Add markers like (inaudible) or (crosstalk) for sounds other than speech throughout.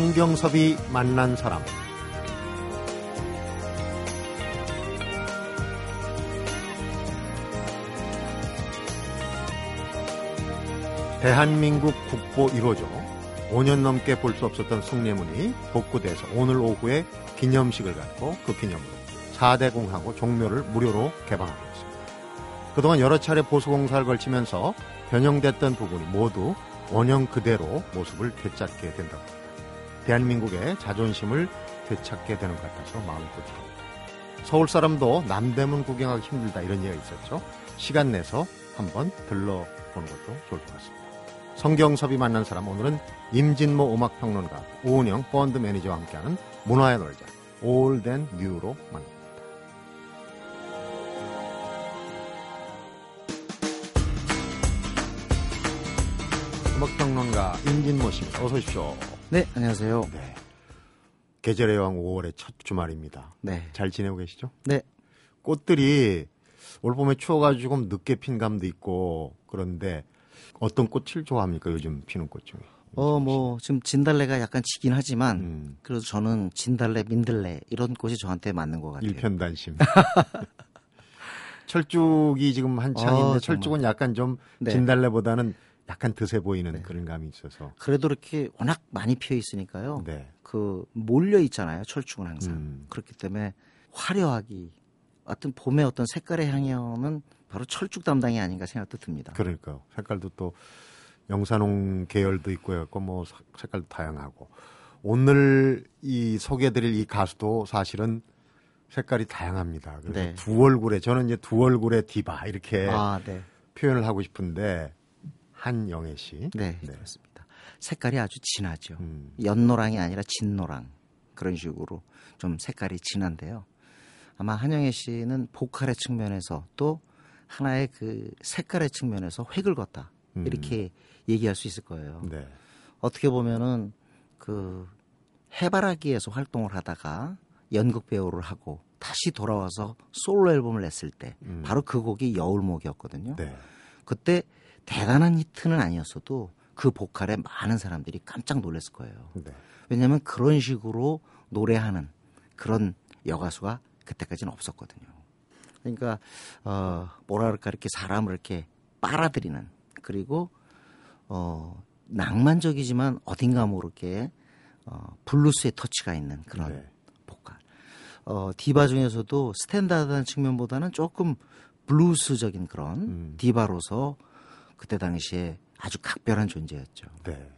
성경섭이 만난 사람 대한민국 국보 1호죠. 5년 넘게 볼 수 없었던 숭례문이 복구돼서 오늘 오후에 기념식을 갖고 그 기념으로 4대 공하고 종묘를 무료로 개방하고 있습니다. 그동안 여러 차례 보수공사를 걸치면서 변형됐던 부분이 모두 원형 그대로 모습을 되찾게 된다고 합니다. 대한민국의 자존심을 되찾게 되는 것 같아서 마음이 뿌듯합니다. 서울 사람도 남대문 구경하기 힘들다 이런 얘기가 있었죠. 시간 내서 한번 들러보는 것도 좋을 것 같습니다. 성경섭이 만난 사람 오늘은 임진모 음악평론가 오은영 펀드 매니저와 함께하는 문화의 놀자 올덴 뉴로 만납니다. 음악평론가 임진모 씨입니다. 어서 오십시오. 네, 안녕하세요. 네. 계절의 여왕 5월의 첫 주말입니다. 네. 잘 지내고 계시죠? 네. 꽃들이 올 봄에 추워가지고 좀 늦게 핀 감도 있고 그런데 어떤 꽃을 좋아합니까? 요즘 피는 꽃 중에. 어, 뭐, 지금 진달래가 약간 지긴 하지만, 음, 그래도 저는 진달래, 민들레, 이런 꽃이 저한테 맞는 것 같아요. 일편단심. (laughs) 철쭉이 지금 한창인데 어. 철쭉은 약간 좀 네. 진달래보다는 약간 드세 보이는 네. 그런 감이 있어서. 그래도 이렇게 워낙 많이 피어 있으니까요. 네. 그, 몰려 있잖아요. 철쭉은 항상. 음. 그렇기 때문에 화려하기, 어떤 봄의 어떤 색깔의 향연은 바로 철쭉 담당이 아닌가 생각도 듭니다. 그러니까요. 색깔도 또 영산홍 계열도 있고 해갖고 뭐 사- 색깔도 다양하고 오늘 이 소개해드릴 이 가수도 사실은 색깔이 다양합니다. 그래서 네. 두 얼굴에 저는 이제 두 얼굴의 디바 이렇게 아, 네. 표현을 하고 싶은데 한영애 씨. 네, 네. 그렇습니다. 색깔이 아주 진하죠. 음, 연노랑이 아니라 진노랑 그런 식으로 좀 색깔이 진한데요. 아마 한영애 씨는 보컬의 측면에서 또 하나의 그 색깔의 측면에서 획을 걷다 음. 이렇게 얘기할 수 있을 거예요. 네. 어떻게 보면은 그 해바라기에서 활동을 하다가 연극 배우를 하고 다시 돌아와서 솔로 앨범을 냈을 때 음. 바로 그 곡이 여울목이었거든요. 네. 그때 대단한 히트는 아니었어도 그 보컬에 많은 사람들이 깜짝 놀랐을 거예요. 네. 왜냐하면 그런 식으로 노래하는 그런 여가수가 그때까지는 없었거든요. 그러니까 어 뭐라 그럴까 이렇게 사람을 이렇게 빨아들이는 그리고 어 낭만적이지만 어딘가 모르게 어 블루스의 터치가 있는 그런 네. 보컬. 어 디바 중에서도 스탠다드한 측면보다는 조금 블루스적인 그런 음. 디바로서 그때 당시에 아주 각별한 존재였죠. 네.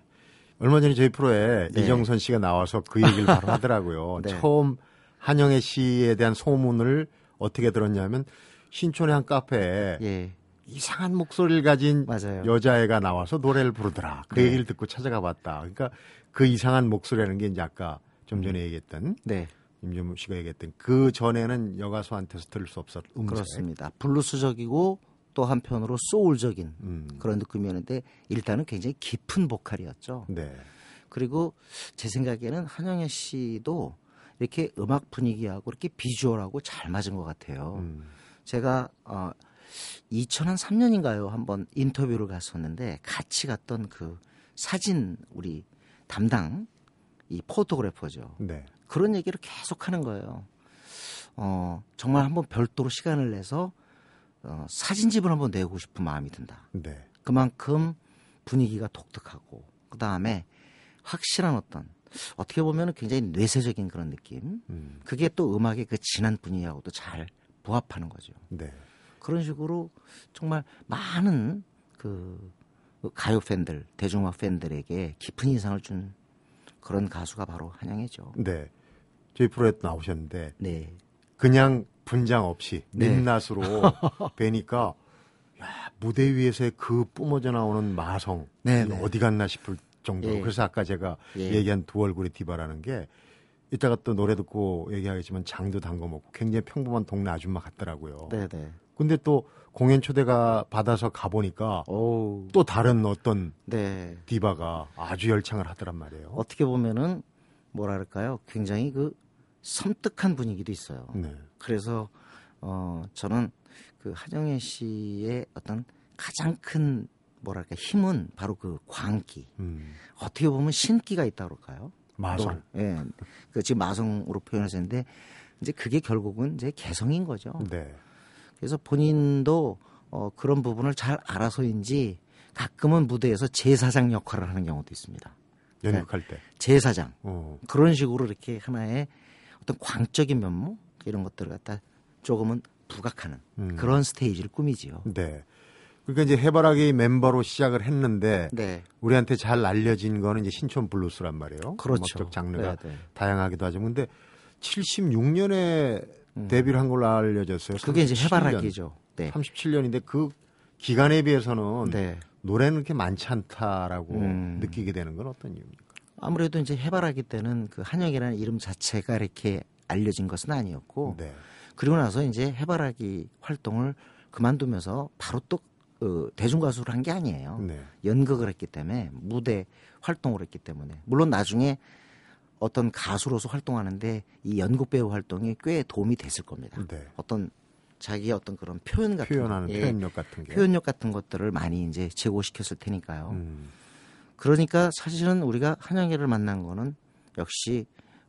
얼마 전에 저희 프로에 네. 이정선 씨가 나와서 그 얘기를 바로 (laughs) 하더라고요. 네. 처음 한영애 씨에 대한 소문을 어떻게 들었냐면 신촌의 한 카페에 예, 이상한 목소리를 가진 맞아요. 여자애가 나와서 노래를 부르더라. 그 네. 얘기를 듣고 찾아가 봤다. 그러니까 그 이상한 목소리라는 게 이제 아까 좀 전에 얘기했던 네, 임준무 씨가 얘기했던 그 전에는 여가수한테서 들을 수 없었 음색. 그렇습니다. 블루스적이고 또 한편으로 소울적인 음. 그런 느낌이었는데 일단은 굉장히 깊은 보컬이었죠. 네. 그리고 제 생각에는 한영애 씨도 이렇게 음악 분위기하고 이렇게 비주얼하고 잘 맞은 것 같아요. 음. 제가 어 2003년인가요? 한번 인터뷰를 갔었는데 같이 갔던 그 사진 우리 담당 이 포토그래퍼죠. 네. 그런 얘기를 계속 하는 거예요. 어, 정말 한번 별도로 시간을 내서 어, 사진집을 한번 내고 싶은 마음이 든다. 네. 그만큼 분위기가 독특하고 그 다음에 확실한 어떤 어떻게 보면 굉장히 뇌세적인 그런 느낌. 음. 그게 또 음악의 그 진한 분위기하고도 잘 부합하는 거죠. 네. 그런 식으로 정말 많은 그 가요 팬들, 대중음악 팬들에게 깊은 인상을 준 그런 가수가 바로 한영애죠. 네. 저희 프로에 또 나오셨는데 네. 그냥 분장 없이 네. 민낯으로 (laughs) 뵈니까 야, 무대 위에서의 그 뿜어져 나오는 마성 네, 네. 어디 갔나 싶을 정도로 예. 그래서 아까 제가 예. 얘기한 두 얼굴의 디바라는 게 이따가 또 노래 듣고 얘기하겠지만 장도 담궈 먹고 굉장히 평범한 동네 아줌마 같더라고요. 네, 네. 근데 또 공연 초대가 받아서 가보니까 오. 또 다른 어떤 네. 디바가 아주 열창을 하더란 말이에요. 어떻게 보면은 뭐랄까요? 굉장히 그 섬뜩한 분위기도 있어요. 네. 그래서 어 저는 그 하정혜 씨의 어떤 가장 큰 뭐랄까 힘은 바로 그 광기. 음. 어떻게 보면 신기가 있다고 그럴까요? 마성. 노래. 예. 그 지금 마성으로 표현하셨는데 이제 그게 결국은 이제 개성인 거죠. 네. 그래서 본인도 어, 그런 부분을 잘 알아서인지 가끔은 무대에서 제사장 역할을 하는 경우도 있습니다. 연극할 때. 제사장 어. 그런 식으로 이렇게 하나의 어떤 광적인 면모 이런 것들을 갖다 조금은 부각하는 음. 그런 스테이지를 꾸미지요. 네. 그러니까 이제 해바라기 멤버로 시작을 했는데 네, 우리한테 잘 알려진 거는 이제 신촌 블루스란 말이에요. 그렇죠. 음악적 장르가 네, 네. 다양하기도 하죠. 근데 76년에 데뷔를 한 걸로 알려졌어요. 음. 그게 이제 37년. 해바라기죠. 네, 37년인데 그 기간에 비해서는 네. 노래는 그렇게 많지 않다라고 음. 느끼게 되는 건 어떤 이유입니까? 아무래도 이제 해바라기 때는 그 한영이라는 이름 자체가 이렇게 알려진 것은 아니었고 네. 그리고 나서 이제 해바라기 활동을 그만두면서 바로 또 어, 대중 가수를 한 게 아니에요. 네. 연극을 했기 때문에 무대 활동을 했기 때문에 물론 나중에 어떤 가수로서 활동하는데 이 연극 배우 활동이 꽤 도움이 됐을 겁니다. 네. 어떤 자기의 어떤 그런 표현 같은 표현하는 거, 예, 표현력 같은 게. 표현력 같은 것들을 많이 이제 제고시켰을 테니까요. 음. 그러니까 사실은 우리가 한영애를 만난 거는 역시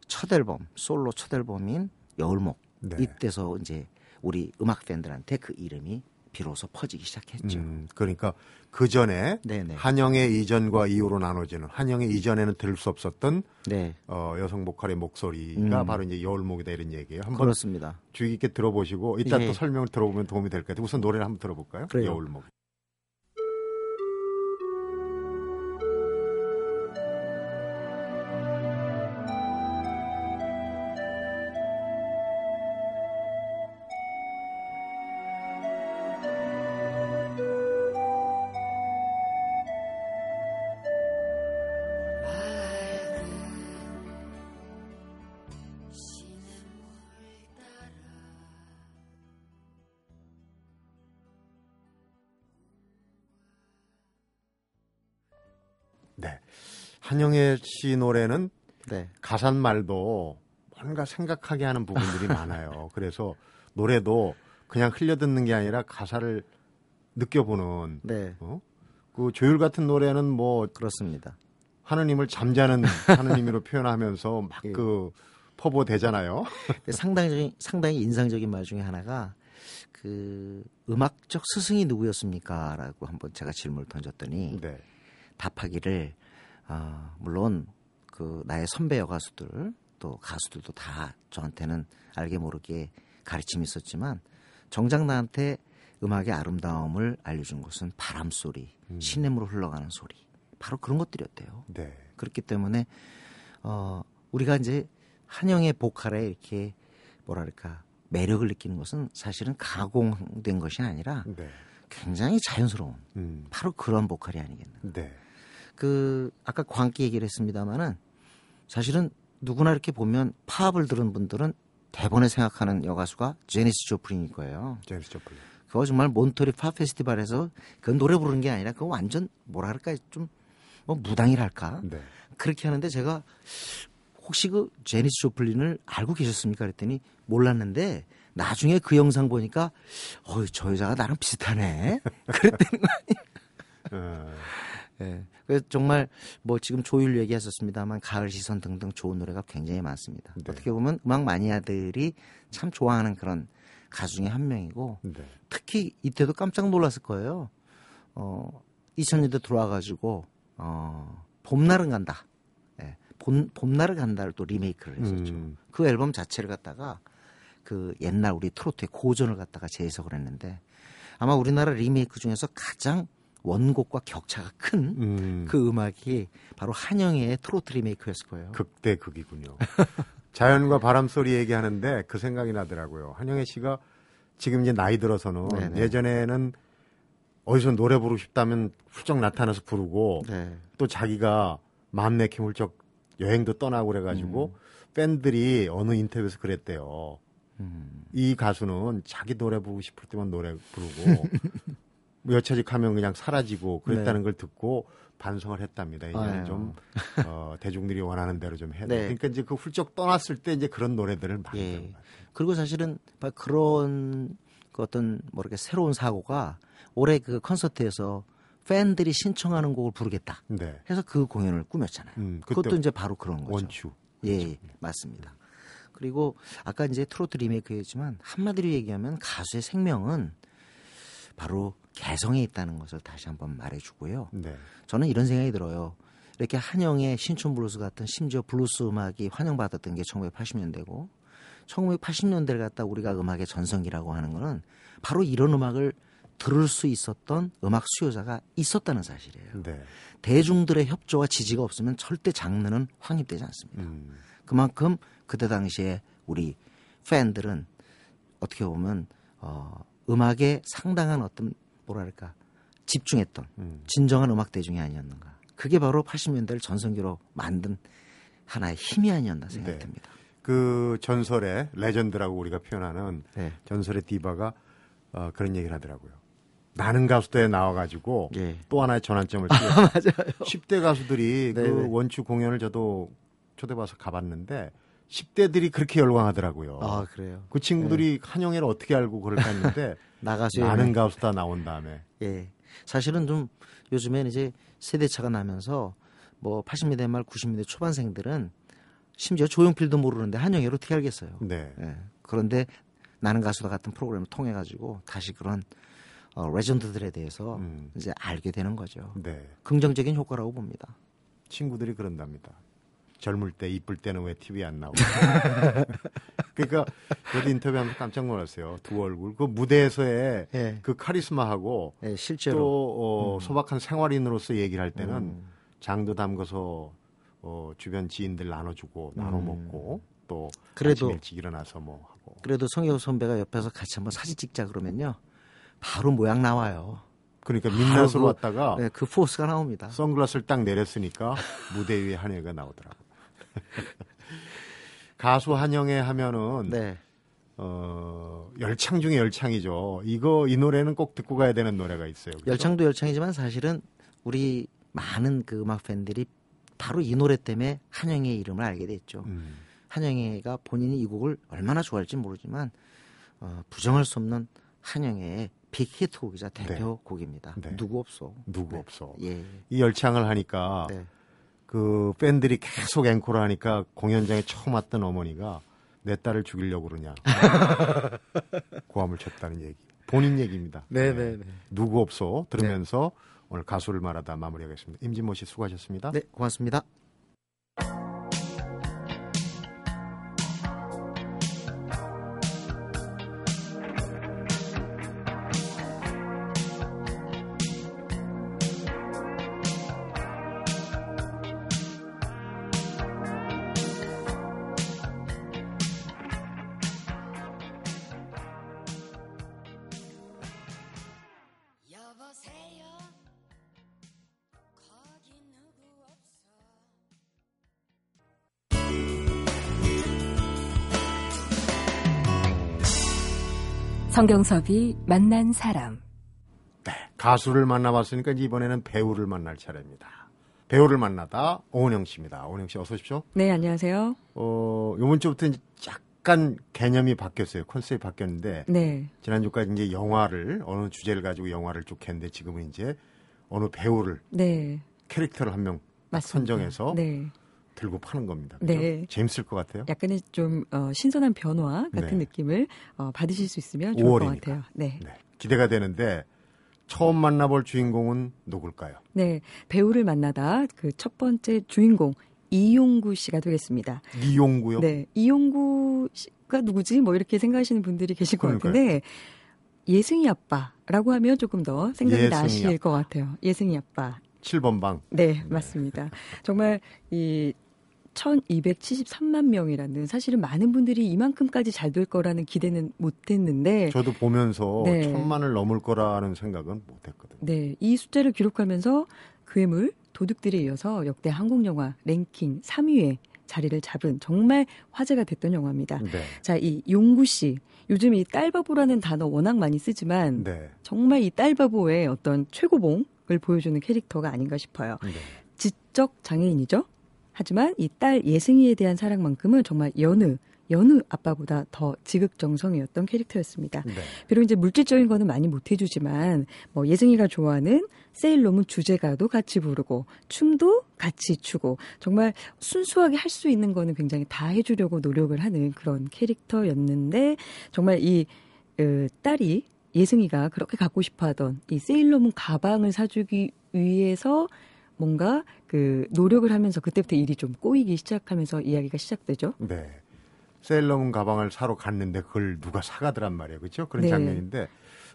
첫 앨범 솔로 첫 앨범인 여울목 네. 이때서 이제 우리 음악 팬들한테 그 이름이 비로소 퍼지기 시작했죠. 음, 그러니까 그 전에. 한영의 이전과 이후로 나눠지는 한영의 이전에는 들을 수 없었던 네, 어, 여성 보컬의 목소리가 음. 바로 이제 여울목이다 이런 얘기예요. 한번 그렇습니다. 주의 깊게 들어보시고 이따 예. 또 설명을 들어보면 도움이 될 것 같아요. 우선 노래를 한번 들어볼까요? 그래요. 여울목. 한영애 씨 노래는 네, 가산 말도 뭔가 생각하게 하는 부분들이 (laughs) 많아요. 그래서 노래도 그냥 흘려 듣는 게 아니라 가사를 느껴보는 네, 어? 그 조율 같은 노래는 뭐 그렇습니다. 하느님을 잠자는 (laughs) 하느님으로 표현하면서 막 예. 그 퍼부되잖아요. 근데 상당히 상당히 인상적인 말 중에 하나가 그 음악적 스승이 누구였습니까?라고 한번 제가 질문을 던졌더니 네. 답하기를 아, 물론 그 나의 선배 여가수들 또 가수들도 다 저한테는 알게 모르게 가르침이 있었지만 정작 나한테 음악의 아름다움을 알려준 것은 바람 소리, 시냇으로 흘러가는 소리, 바로 그런 것들이었대요. 네. 그렇기 때문에 어 우리가 이제 한영의 보컬에 이렇게 뭐랄까 매력을 느끼는 것은 사실은 가공된 것이 아니라 네. 굉장히 자연스러운 음. 바로 그런 보컬이 아니겠나. 네. 그 아까 광기 얘기를 했습니다마는 사실은 누구나 이렇게 보면 팝을 들은 분들은 대번에 생각하는 여가수가 제니스 조플린일 거예요. 제니스 조플린. 그거 정말 몬트리 팝 페스티벌에서 그 노래 부르는 게 아니라 그거 완전 뭐랄까 좀 뭐 무당이랄까 네. 그렇게 하는데 제가 혹시 그 제니스 조플린을 알고 계셨습니까? 그랬더니 몰랐는데 나중에 그 영상 보니까 어이 저 여자가 나랑 비슷하네. (laughs) 그랬더니 어, 예. 그래서 정말 뭐 지금 조율 얘기하셨습니다만 가을 시선 등등 좋은 노래가 굉장히 많습니다. 네. 어떻게 보면 음악 마니아들이 참 좋아하는 그런 가수 중에 한 명이고 네. 특히 이때도 깜짝 놀랐을 거예요. 어, 2000년대 들어와가지고 어, 봄날은 간다. 예. 봄, 봄날은 간다를 또 리메이크를 했었죠. 음. 그 앨범 자체를 갖다가 그 옛날 우리 트로트의 고전을 갖다가 재해석을 했는데 아마 우리나라 리메이크 중에서 가장 원곡과 격차가 큰 음. 그 음악이 바로 한영의 트로트 리메이크였을 거예요. 극대 극이군요. (laughs) 자연과 바람 소리 얘기하는데 그 생각이 나더라고요. 한영애 씨가 지금 이제 나이 들어서는 네네. 예전에는 어디서 노래 부르고 싶다면 훌쩍 나타나서 부르고 네. 또 자기가 마음 내키 훌쩍 여행도 떠나고 그래가지고 팬들이 어느 인터뷰에서 그랬대요. 음. 이 가수는 자기 노래 부르고 싶을 때만 노래 부르고 뭐 (laughs) 여차직하면 그냥 사라지고 그랬다는 네. 걸 듣고 반성을 했답니다. 이제는. 좀 (laughs) 어, 대중들이 원하는 대로 좀 해야 돼. 네. 그러니까 이제 그 훌쩍 떠났을 때 이제 그런 노래들을 많이 예. 그리고 사실은 바- 그런 그 어떤 뭐랄까 새로운 사고가 올해 그 콘서트에서 팬들이 신청하는 곡을 부르겠다. 네. 해서 그 공연을 꾸몄잖아요. 음, 그것도 이제 바로 그런 거죠. 원추. 예, 예, 맞습니다. 그리고 아까 이제 트로트 리메이크였지만 한마디로 얘기하면 가수의 생명은 바로 개성에 있다는 것을 다시 한번 말해주고요. 네. 저는 이런 생각이 들어요. 이렇게 한영애 신촌 블루스 같은 심지어 블루스 음악이 환영받았던 게 1980년대고 1980년대를 갖다 우리가 음악의 전성기라고 하는 거는 바로 이런 음악을 들을 수 있었던 음악 수요자가 있었다는 사실이에요. 네. 대중들의 협조와 지지가 없으면 절대 장르는 확립되지 않습니다. 음. 그만큼 그때 당시에 우리 팬들은 어떻게 보면 어, 음악에 상당한 어떤 뭐랄까 집중했던 음. 진정한 음악 대중이 아니었는가. 그게 바로 80년대를 전성기로 만든 하나의 힘이 아니었나 생각이 네. 그 전설의 레전드라고 우리가 표현하는 네. 전설의 디바가 어, 그런 얘기를 하더라고요. 나는 가수대에 나와가지고 예. 또 하나의 전환점을 찍었어요. (laughs) 맞아요. 10대 가수들이 네네. 그 원추 공연을 저도 초대받아서 가봤는데 10대들이 그렇게 열광하더라고요. 아 그래요. 그 친구들이 한영애를 어떻게 알고 그럴까 했는데 (laughs) 나가수의 나는 가수다 나온 다음에 예. 사실은 좀 요즘엔 이제 세대차가 나면서 뭐 80년대 말 90년대 초반생들은 심지어 조용필도 모르는데 한영애를 어떻게 알겠어요. 네. 예. 그런데 나는 가수다 같은 프로그램을 통해 가지고 다시 그런 어, 레전드들에 대해서 음. 이제 알게 되는 거죠. 네. 긍정적인 효과라고 봅니다. 친구들이 그런답니다. 젊을 때 이쁠 때는 왜 TV에 안 나오고. (laughs) 그러니까 저도 인터뷰하면서 깜짝 놀랐어요. 두 얼굴. 그 무대에서의 예. 그 카리스마하고 예, 실제로 또 어, 소박한 생활인으로서 얘기를 할 때는 음. 장도 담궈서 어, 주변 지인들 나눠주고 나눠 음. 먹고 또 그래도- 일찍 일어나서 뭐 하고. 그래도 성경 선배가 옆에서 같이 한번 사진 찍자 그러면요. 바로 모양 나와요. 그러니까 민낯으로 그- 왔다가 네, 그 포스가 나옵니다. 선글라스를 딱 내렸으니까 무대 위에 한영애가 나오더라고. (laughs) 가수 한영애 하면은 네. 어, 열창 중에 열창이죠. 이거 이 노래는 꼭 듣고 가야 되는 노래가 있어요. 그죠? 열창도 열창이지만 사실은 우리 많은 그 음악 팬들이 바로 이 노래 때문에 한영의 이름을 알게 됐죠. 음, 한영애가 본인이 이 곡을 얼마나 좋아할지 모르지만 어, 부정할 수 없는 한영애의 빅히트곡이자 대표 곡입니다. 네. 누구 없어. 누구 네. 없어. 예. 이 열창을 하니까 네. 그 팬들이 계속 앵콜을 하니까 공연장에 처음 왔던 어머니가 내 딸을 죽이려고 그러냐. (laughs) 고함을 쳤다는 얘기. 본인 얘기입니다. 누구 없어 들으면서 오늘 가수를 말하다 마무리하겠습니다. 임진모 씨 수고하셨습니다. 네, 고맙습니다. 성경섭이 만난 사람. 네, 가수를 만나봤으니까 이번에는 배우를 만날 차례입니다. 배우를 만나다 오은영 씨입니다. 오은영 씨 어서 오십시오. 네, 안녕하세요. 어, 요번 주부터 이제 약간 개념이 바뀌었어요. 컨셉이 바뀌었는데 네. 지난주까지 이제 영화를 어느 주제를 가지고 영화를 쭉 했는데 지금은 이제 어느 배우를 네. 캐릭터를 한 명. 선정해서 네. 들고 파는 겁니다. 그죠? 네. 재밌을 것 같아요. 약간의 좀 어, 신선한 변화 같은 네. 느낌을 어, 받으실 수 있으면 좋을 것 5월이니까. 같아요. 네. 네, 기대가 되는데 처음 만나볼 주인공은 누굴까요? 네. 배우를 만나다 그 첫 번째 주인공 이용구 씨가 되겠습니다. 이용구요. 네. 이용구 씨가 누구지? 뭐 이렇게 생각하시는 분들이 계실 것 그러니까요. 같은데 예승이 아빠라고 하면 조금 더 생각이 나실 것 같아요. 예승이 아빠. 7번 방. 네, 맞습니다. 정말 이 1273만 명이라는 사실은 많은 분들이 이만큼까지 잘 될 거라는 기대는 못 했는데 저도 보면서 네. 천만을 넘을 거라는 생각은 못 했거든요. 네, 이 숫자를 기록하면서 괴물, 도둑들에 이어서 역대 한국 영화 랭킹 3위에 자리를 잡은 정말 화제가 됐던 영화입니다. 네. 자, 이 용구 씨. 요즘 이 딸바보라는 단어 워낙 많이 쓰지만 네. 정말 이 딸바보의 어떤 최고봉을 보여주는 캐릭터가 아닌가 싶어요. 네. 지적 장애인이죠. 하지만 이 딸 예승이에 대한 사랑만큼은 정말 여느 여느 아빠보다 더 지극정성이었던 캐릭터였습니다. 네. 비록 이제 물질적인 거는 많이 못 해주지만 뭐 예승이가 좋아하는 세일러문 주제가도 같이 부르고 춤도 같이 추고 정말 순수하게 할 수 있는 거는 굉장히 다 해주려고 노력을 하는 그런 캐릭터였는데 정말 이 어, 딸이 예승이가 그렇게 갖고 싶어하던 이 세일러문 가방을 사주기 위해서 뭔가 그 노력을 하면서 그때부터 일이 좀 꼬이기 시작하면서 이야기가 시작되죠. 네. 세일러문 가방을 사러 갔는데 그걸 누가 사가더란 말이에요. 그렇죠? 그런 네. 장면인데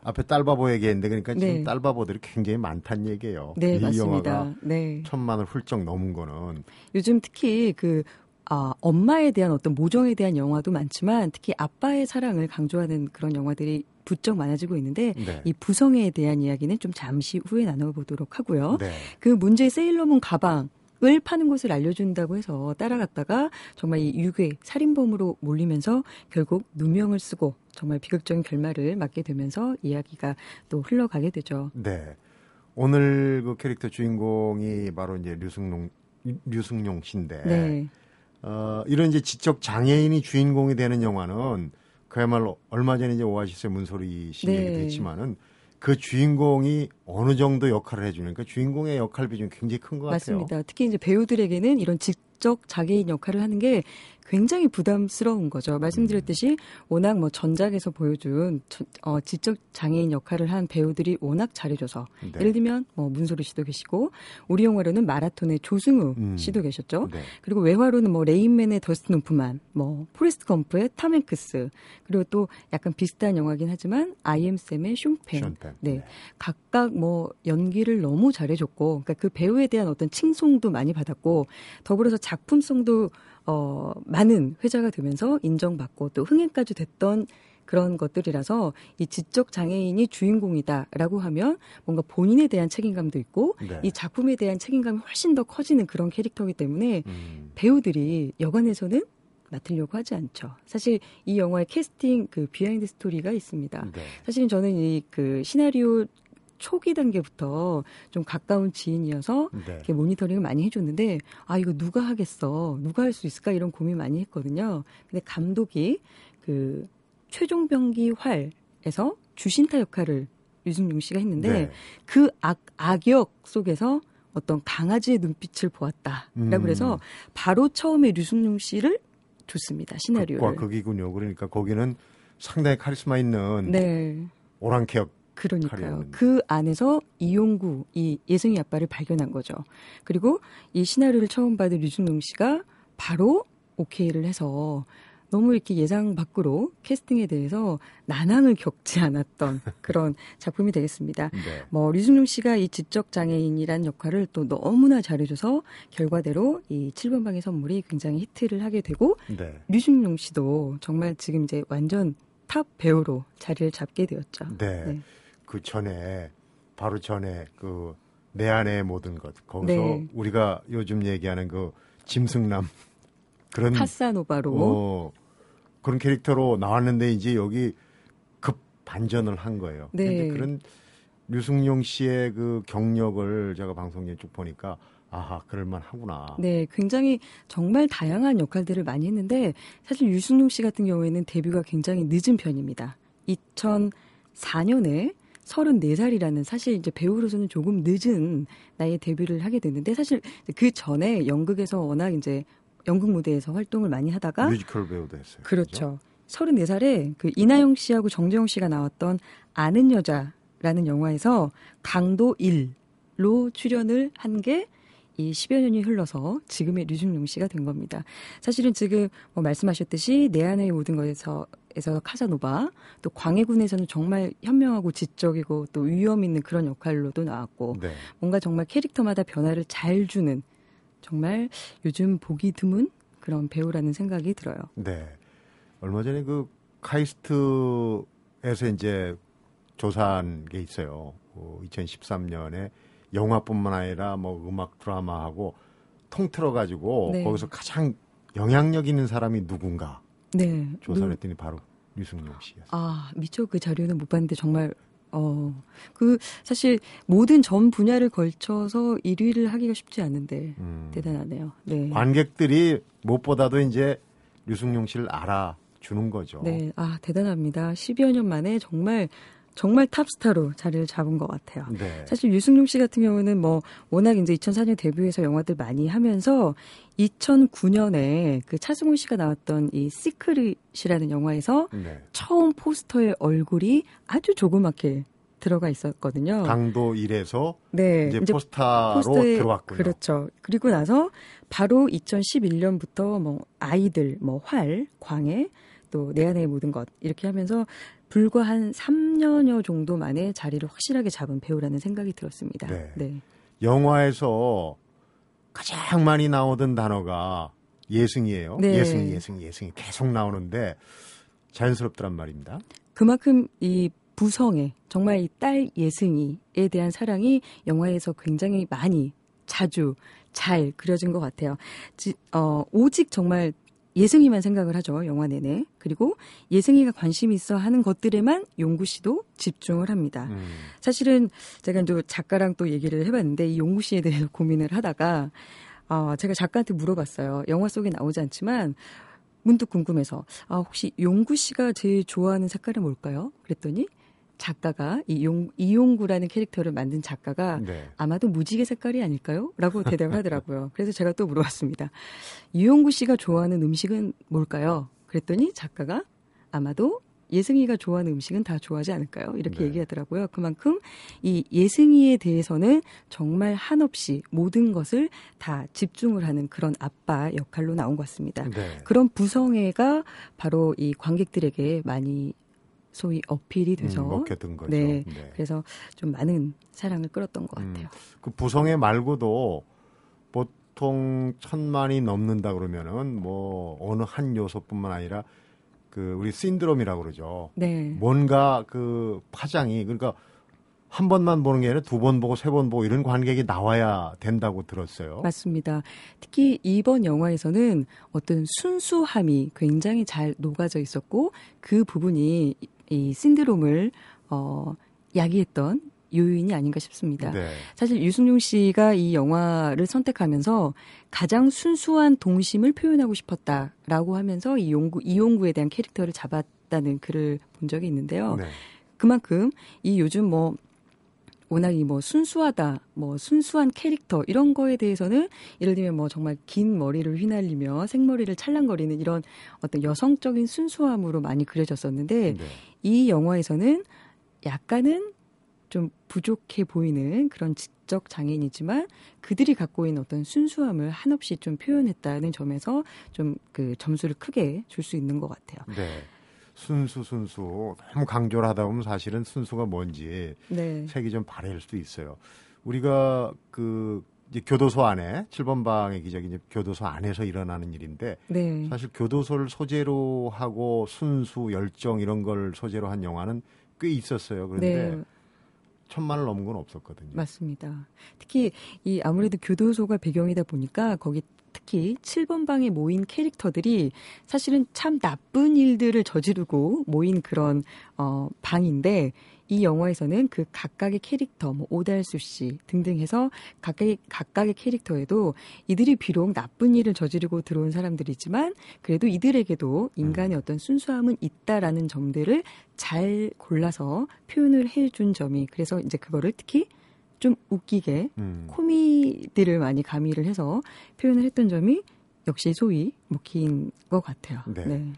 앞에 딸바보 얘기했는데 그러니까 지금 네. 딸바보들이 굉장히 많다는 얘기예요. 네, 이 맞습니다. 영화가 네. 천만을 훌쩍 넘은 거는 요즘 특히 그 아, 엄마에 대한 어떤 모정에 대한 영화도 많지만 특히 아빠의 사랑을 강조하는 그런 영화들이 부쩍 많아지고 있는데 네. 이 부성애에 대한 이야기는 좀 잠시 후에 나눠보도록 하고요. 네. 그 문제의 세일러문 가방 을 파는 곳을 알려준다고 해서 따라갔다가 정말 이 유괴 살인범으로 몰리면서 결국 누명을 쓰고 정말 비극적인 결말을 맞게 되면서 이야기가 또 흘러가게 되죠. 네. 오늘 그 캐릭터 주인공이 바로 이제 류승룡 류승룡 씨인데 네. 어, 이런 이제 지적 장애인이 주인공이 되는 영화는 그야말로 얼마 전에 이제 오아시스의 문소리 씨 네. 얘기도 했지만은 그 주인공이 어느 정도 역할을 해주는 그 주인공의 역할 비중이 굉장히 큰 것 같아요. 맞습니다. 특히 이제 배우들에게는 이런 지적 장애인 역할을 하는 게 굉장히 부담스러운 거죠. 말씀드렸듯이 워낙 뭐 전작에서 보여준 저- 어, 지적 장애인 역할을 한 배우들이 워낙 잘해줘서 네. 예를 들면 뭐 문소리 씨도 계시고 우리 영화로는 말아톤의 조승우 음. 씨도 계셨죠. 네. 그리고 외화로는 뭐 레인맨의 더스틴 호프만, 뭐 포레스트 검프의 탐 행크스, 그리고 또 약간 비슷한 영화긴 하지만 아이엠 쌤의 숀펜. 션펜. 네. 각각 뭐 연기를 너무 잘해줬고, 그러니까 그 배우에 대한 어떤 칭송도 많이 받았고, 더불어서 작품성도 어 많은 회자가 되면서 인정받고 또 흥행까지 됐던 그런 것들이라서 이 지적 장애인이 주인공이다라고 하면 뭔가 본인에 대한 책임감도 있고 네. 이 작품에 대한 책임감이 훨씬 더 커지는 그런 캐릭터이기 때문에 음, 배우들이 여관에서는 맡으려고 하지 않죠. 사실 이 영화의 캐스팅 그 비하인드 스토리가 있습니다. 네. 사실은 저는 이 그 시나리오 초기 단계부터 좀 가까운 지인이어서 네. 이렇게 모니터링을 많이 해줬는데 아 이거 누가 하겠어 누가 할 수 있을까 이런 고민 많이 했거든요. 근데 감독이 그 최종병기 활에서 쥬신타 역할을 류승룡 씨가 했는데 네. 그 악, 악역 속에서 어떤 강아지의 눈빛을 보았다라고 음. 그래서 바로 처음에 류승용 씨를 줬습니다 시나리오를. 극과 극이군요. 그러니까 거기는 상당히 카리스마 있는 네. 오랑캐역 그러니까요. 그 안에서 이용구, 이 예승이 아빠를 발견한 거죠. 그리고 이 시나리오를 처음 받은 류승룡 씨가 바로 오케이를 해서 너무 이렇게 예상 밖으로 캐스팅에 대해서 난항을 겪지 않았던 (laughs) 그런 작품이 되겠습니다. 네. 뭐 류승룡 씨가 이 지적 장애인이란 역할을 또 너무나 잘해줘서 결과대로 이 7번 방의 선물이 굉장히 히트를 하게 되고 네. 류승룡 씨도 정말 지금 이제 완전 탑 배우로 자리를 잡게 되었죠. 네. 네. 그 전에 바로 전에 그 내 아내의 모든 것 거기서 네. 우리가 요즘 얘기하는 그 짐승남 (laughs) 그런 카사노바로 어, 그런 캐릭터로 나왔는데 이제 여기 급 반전을 한 거예요. 네. 근데 그런 류승용 씨의 그 경력을 제가 방송에 쭉 보니까 아하 그럴만 하구나. 네, 굉장히 정말 다양한 역할들을 많이 했는데 사실 유승용 씨 같은 경우에는 데뷔가 굉장히 늦은 편입니다. 2004년에 34살이라는 사실 이제 배우로서는 조금 늦은 나이에 데뷔를 하게 됐는데 사실 그 전에 연극에서 워낙 이제 연극 무대에서 활동을 많이 하다가 뮤지컬 배우도 했어요. 그렇죠. 34살에 그 이나영 씨하고 정재영 씨가 나왔던 아는 여자라는 영화에서 강도 1로 출연을 한게 이 10여 년이 흘러서 지금의 류준용 씨가 된 겁니다. 사실은 지금 뭐 말씀하셨듯이 내 안의 모든 것에서 에서 카사노바 또 광해군에서는 정말 현명하고 지적이고 또 위험 있는 그런 역할로도 나왔고 네. 뭔가 정말 캐릭터마다 변화를 잘 주는 정말 요즘 보기 드문 그런 배우라는 생각이 들어요. 네. 얼마 전에 그 카이스트에서 이제 조사한 게 있어요. 어, 2013년에 영화뿐만 아니라 뭐 음악 드라마하고 통틀어 가지고 네. 거기서 가장 영향력 있는 사람이 누군가 네. 조사를 누- 했더니 바로 류승룡 씨였어요. 아, 미처 그 자료는 못 봤는데 정말 어, 그 사실 모든 전 분야를 걸쳐서 1위를 하기가 쉽지 않은데 음. 대단하네요. 네. 관객들이 무엇보다도 이제 류승룡 씨를 알아 주는 거죠. 네, 아 대단합니다. 10여 년 만에 정말 정말 탑스타로 자리를 잡은 것 같아요. 네. 사실 류승룡 씨 같은 경우는 뭐 워낙 이제 2004년 데뷔해서 영화들 많이 하면서 2009년에 그 차승원 씨가 나왔던 이 Secret이라는 영화에서 네. 처음 포스터에 얼굴이 아주 조그맣게 들어가 있었거든요. 강도 1에서 네, 이제, 톱스타로 포스터에 들어왔군요. 그렇죠. 그리고 나서 바로 2011년부터 뭐 아이들, 뭐 활, 광해, 또 내 안의 모든 것 이렇게 하면서 불과 한 3년여 정도 만에 자리를 확실하게 잡은 배우라는 생각이 들었습니다. 네. 영화에서 가장 많이 나오던 단어가 예승이에요. 네. 예승, 예승, 예승이 계속 나오는데 자연스럽더란 말입니다. 그만큼 이 부성애, 정말 이 딸 예승이에 대한 사랑이 영화에서 굉장히 많이 자주 잘 그려진 것 같아요. 지- 어, 오직 정말 예승이만 생각을 하죠, 영화 내내. 그리고 예승이가 관심 있어 하는 것들에만 용구 씨도 집중을 합니다. 음. 사실은 제가 이제 작가랑 또 얘기를 해봤는데 이 용구 씨에 대해서 (laughs) 고민을 하다가 어, 제가 작가한테 물어봤어요. 영화 속에 나오지 않지만 문득 궁금해서 아, 혹시 용구 씨가 제일 좋아하는 색깔은 뭘까요? 그랬더니 작가가 이 용, 이용구라는 캐릭터를 만든 작가가 네. 아마도 무지개 색깔이 아닐까요? 라고 대답을 하더라고요. (laughs) 그래서 제가 또 물어봤습니다. 이용구 씨가 좋아하는 음식은 뭘까요? 그랬더니 작가가 아마도 예승이가 좋아하는 음식은 다 좋아하지 않을까요? 이렇게 네. 얘기하더라고요. 그만큼 이 예승이에 대해서는 정말 한없이 모든 것을 다 집중을 하는 그런 아빠 역할로 나온 것 같습니다. 네. 그런 부성애가 바로 이 관객들에게 많이 소위 어필이 돼서 음, 먹혀든 거죠. 네. 네. 그래서 좀 많은 사랑을 끌었던 것 음, 같아요. 그 부성애 말고도 보통 천만이 넘는다 그러면은 뭐 어느 한 요소뿐만 아니라 그 우리 신드롬이라고 그러죠. 네. 뭔가 그 파장이 그러니까 한 번만 보는 게 아니라 두 번 보고 세 번 보고 이런 관객이 나와야 된다고 들었어요. 맞습니다. 특히 이번 영화에서는 어떤 순수함이 굉장히 잘 녹아져 있었고 그 부분이 이- 이 신드롬을 어 야기했던 요인이 아닌가 싶습니다. 네. 사실 유승용 씨가 이 영화를 선택하면서 가장 순수한 동심을 표현하고 싶었다라고 하면서 이 용구 이용구에 대한 캐릭터를 잡았다는 글을 본 적이 있는데요. 네. 그만큼 이 요즘 뭐 워낙 이뭐 순수하다, 뭐 순수한 캐릭터 이런 거에 대해서는 예를 들면 뭐 정말 긴 머리를 휘날리며 생머리를 찰랑거리는 이런 어떤 여성적인 순수함으로 많이 그려졌었는데 네. 이 영화에서는 약간은 좀 부족해 보이는 그런 지적 장애인이지만 그들이 갖고 있는 어떤 순수함을 한없이 좀 표현했다는 점에서 좀 그 점수를 크게 줄 수 있는 것 같아요. 네. 순수 순수 너무 강조를 하다 보면 사실은 순수가 뭔지 네. 색이 좀 바래일 수도 있어요. 우리가 그 이제 교도소 안에 7번 방의 기적이 이제 교도소 안에서 일어나는 일인데 네. 사실 교도소를 소재로 하고 순수 열정 이런 걸 소재로 한 영화는 꽤 있었어요. 그런데 네. 천만을 넘은 건 없었거든요. 맞습니다. 특히 이 아무래도 교도소가 배경이다 보니까 거기 특히 7번 방에 모인 캐릭터들이 사실은 참 나쁜 일들을 저지르고 모인 그런 어 방인데 이 영화에서는 그 각각의 캐릭터 뭐 오달수 씨 등등 해서 각각의 각각의 캐릭터에도 이들이 비록 나쁜 일을 저지르고 들어온 사람들이지만 그래도 이들에게도 인간의 어떤 순수함은 있다라는 점들을 잘 골라서 표현을 해준 점이 그래서 이제 그거를 특히 좀 웃기게 음. 코미디를 많이 가미를 해서 표현을 했던 점이 역시 소위 먹힌 것 같아요. 네.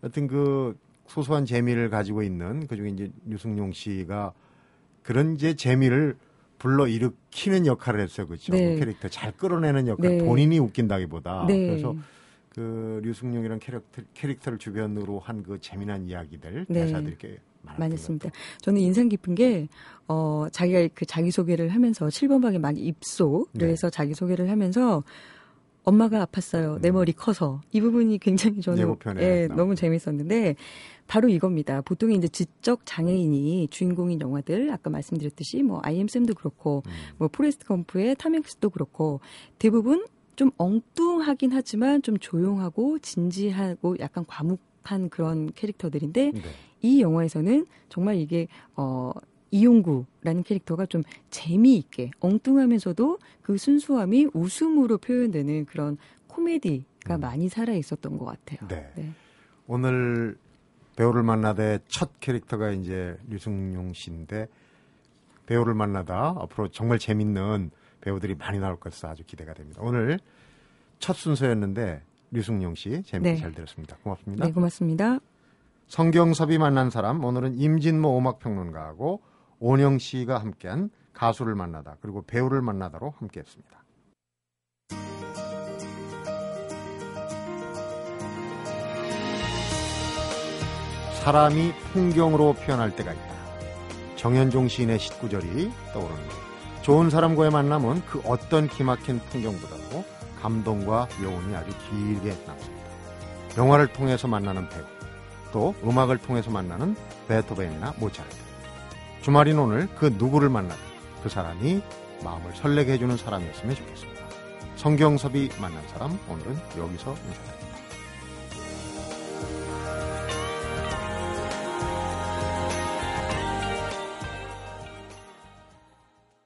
하여튼 그 소소한 재미를 가지고 있는 그중에 이제 유승용 씨가 그런 이제 재미를 불러 일으키는 역할을 했어요. 그렇죠. 네. 그 캐릭터 잘 끌어내는 역할. 네. 본인이 웃긴다기보다. 네. 그래서 그 류승룡이라는 캐릭터, 캐릭터를 주변으로 한 그 재미난 이야기들, 네. 대사들이 꽤 했습니다. 저는 인상 깊은 게, 어, 자기가 그 자기소개를 하면서 7번 방에 막 입소를 네. 해서 자기소개를 하면서 엄마가 아팠어요. 내 음. 머리 커서. 이 부분이 굉장히 저는 예고편에 예, 나오고. 너무 재밌었는데 바로 이겁니다. 보통 이제 지적 장애인이 주인공인 영화들 아까 말씀드렸듯이 뭐 I Am Sam도 그렇고 음. 뭐 포레스트 검프의 탐 행크스도 그렇고 대부분 좀 엉뚱하긴 하지만 좀 조용하고 진지하고 약간 과묵한 그런 캐릭터들인데 네. 이 영화에서는 정말 이게 어 이용구라는 캐릭터가 좀 재미있게 엉뚱하면서도 그 순수함이 웃음으로 표현되는 그런 코미디가 음. 많이 살아 있었던 것 같아요. 네. 네. 오늘 배우를 만나다의 첫 캐릭터가 이제 류승용 씨인데 배우를 만나다 앞으로 정말 재밌는 배우들이 많이 나올 것을 아주 기대가 됩니다. 오늘 첫 순서였는데 류승용 씨 재밌게 네. 잘 들었습니다. 고맙습니다. 네, 고맙습니다. 성경섭이 만난 사람 오늘은 임진모 음악평론가하고 온영 씨가 함께한 가수를 만나다 그리고 배우를 만나다로 함께했습니다. 사람이 풍경으로 표현할 때가 있다. 정현종 시인의 시구절이 떠오르는데 좋은 사람과의 만남은 그 어떤 기막힌 풍경보다도 감동과 여운이 아주 길게 남습니다. 영화를 통해서 만나는 배우, 또 음악을 통해서 만나는 베토벤이나 모차르트. 주말인 오늘 그 누구를 만나든 그 사람이 마음을 설레게 해주는 사람이었으면 좋겠습니다. 성경섭이 만난 사람 오늘은 여기서 인사드립니다.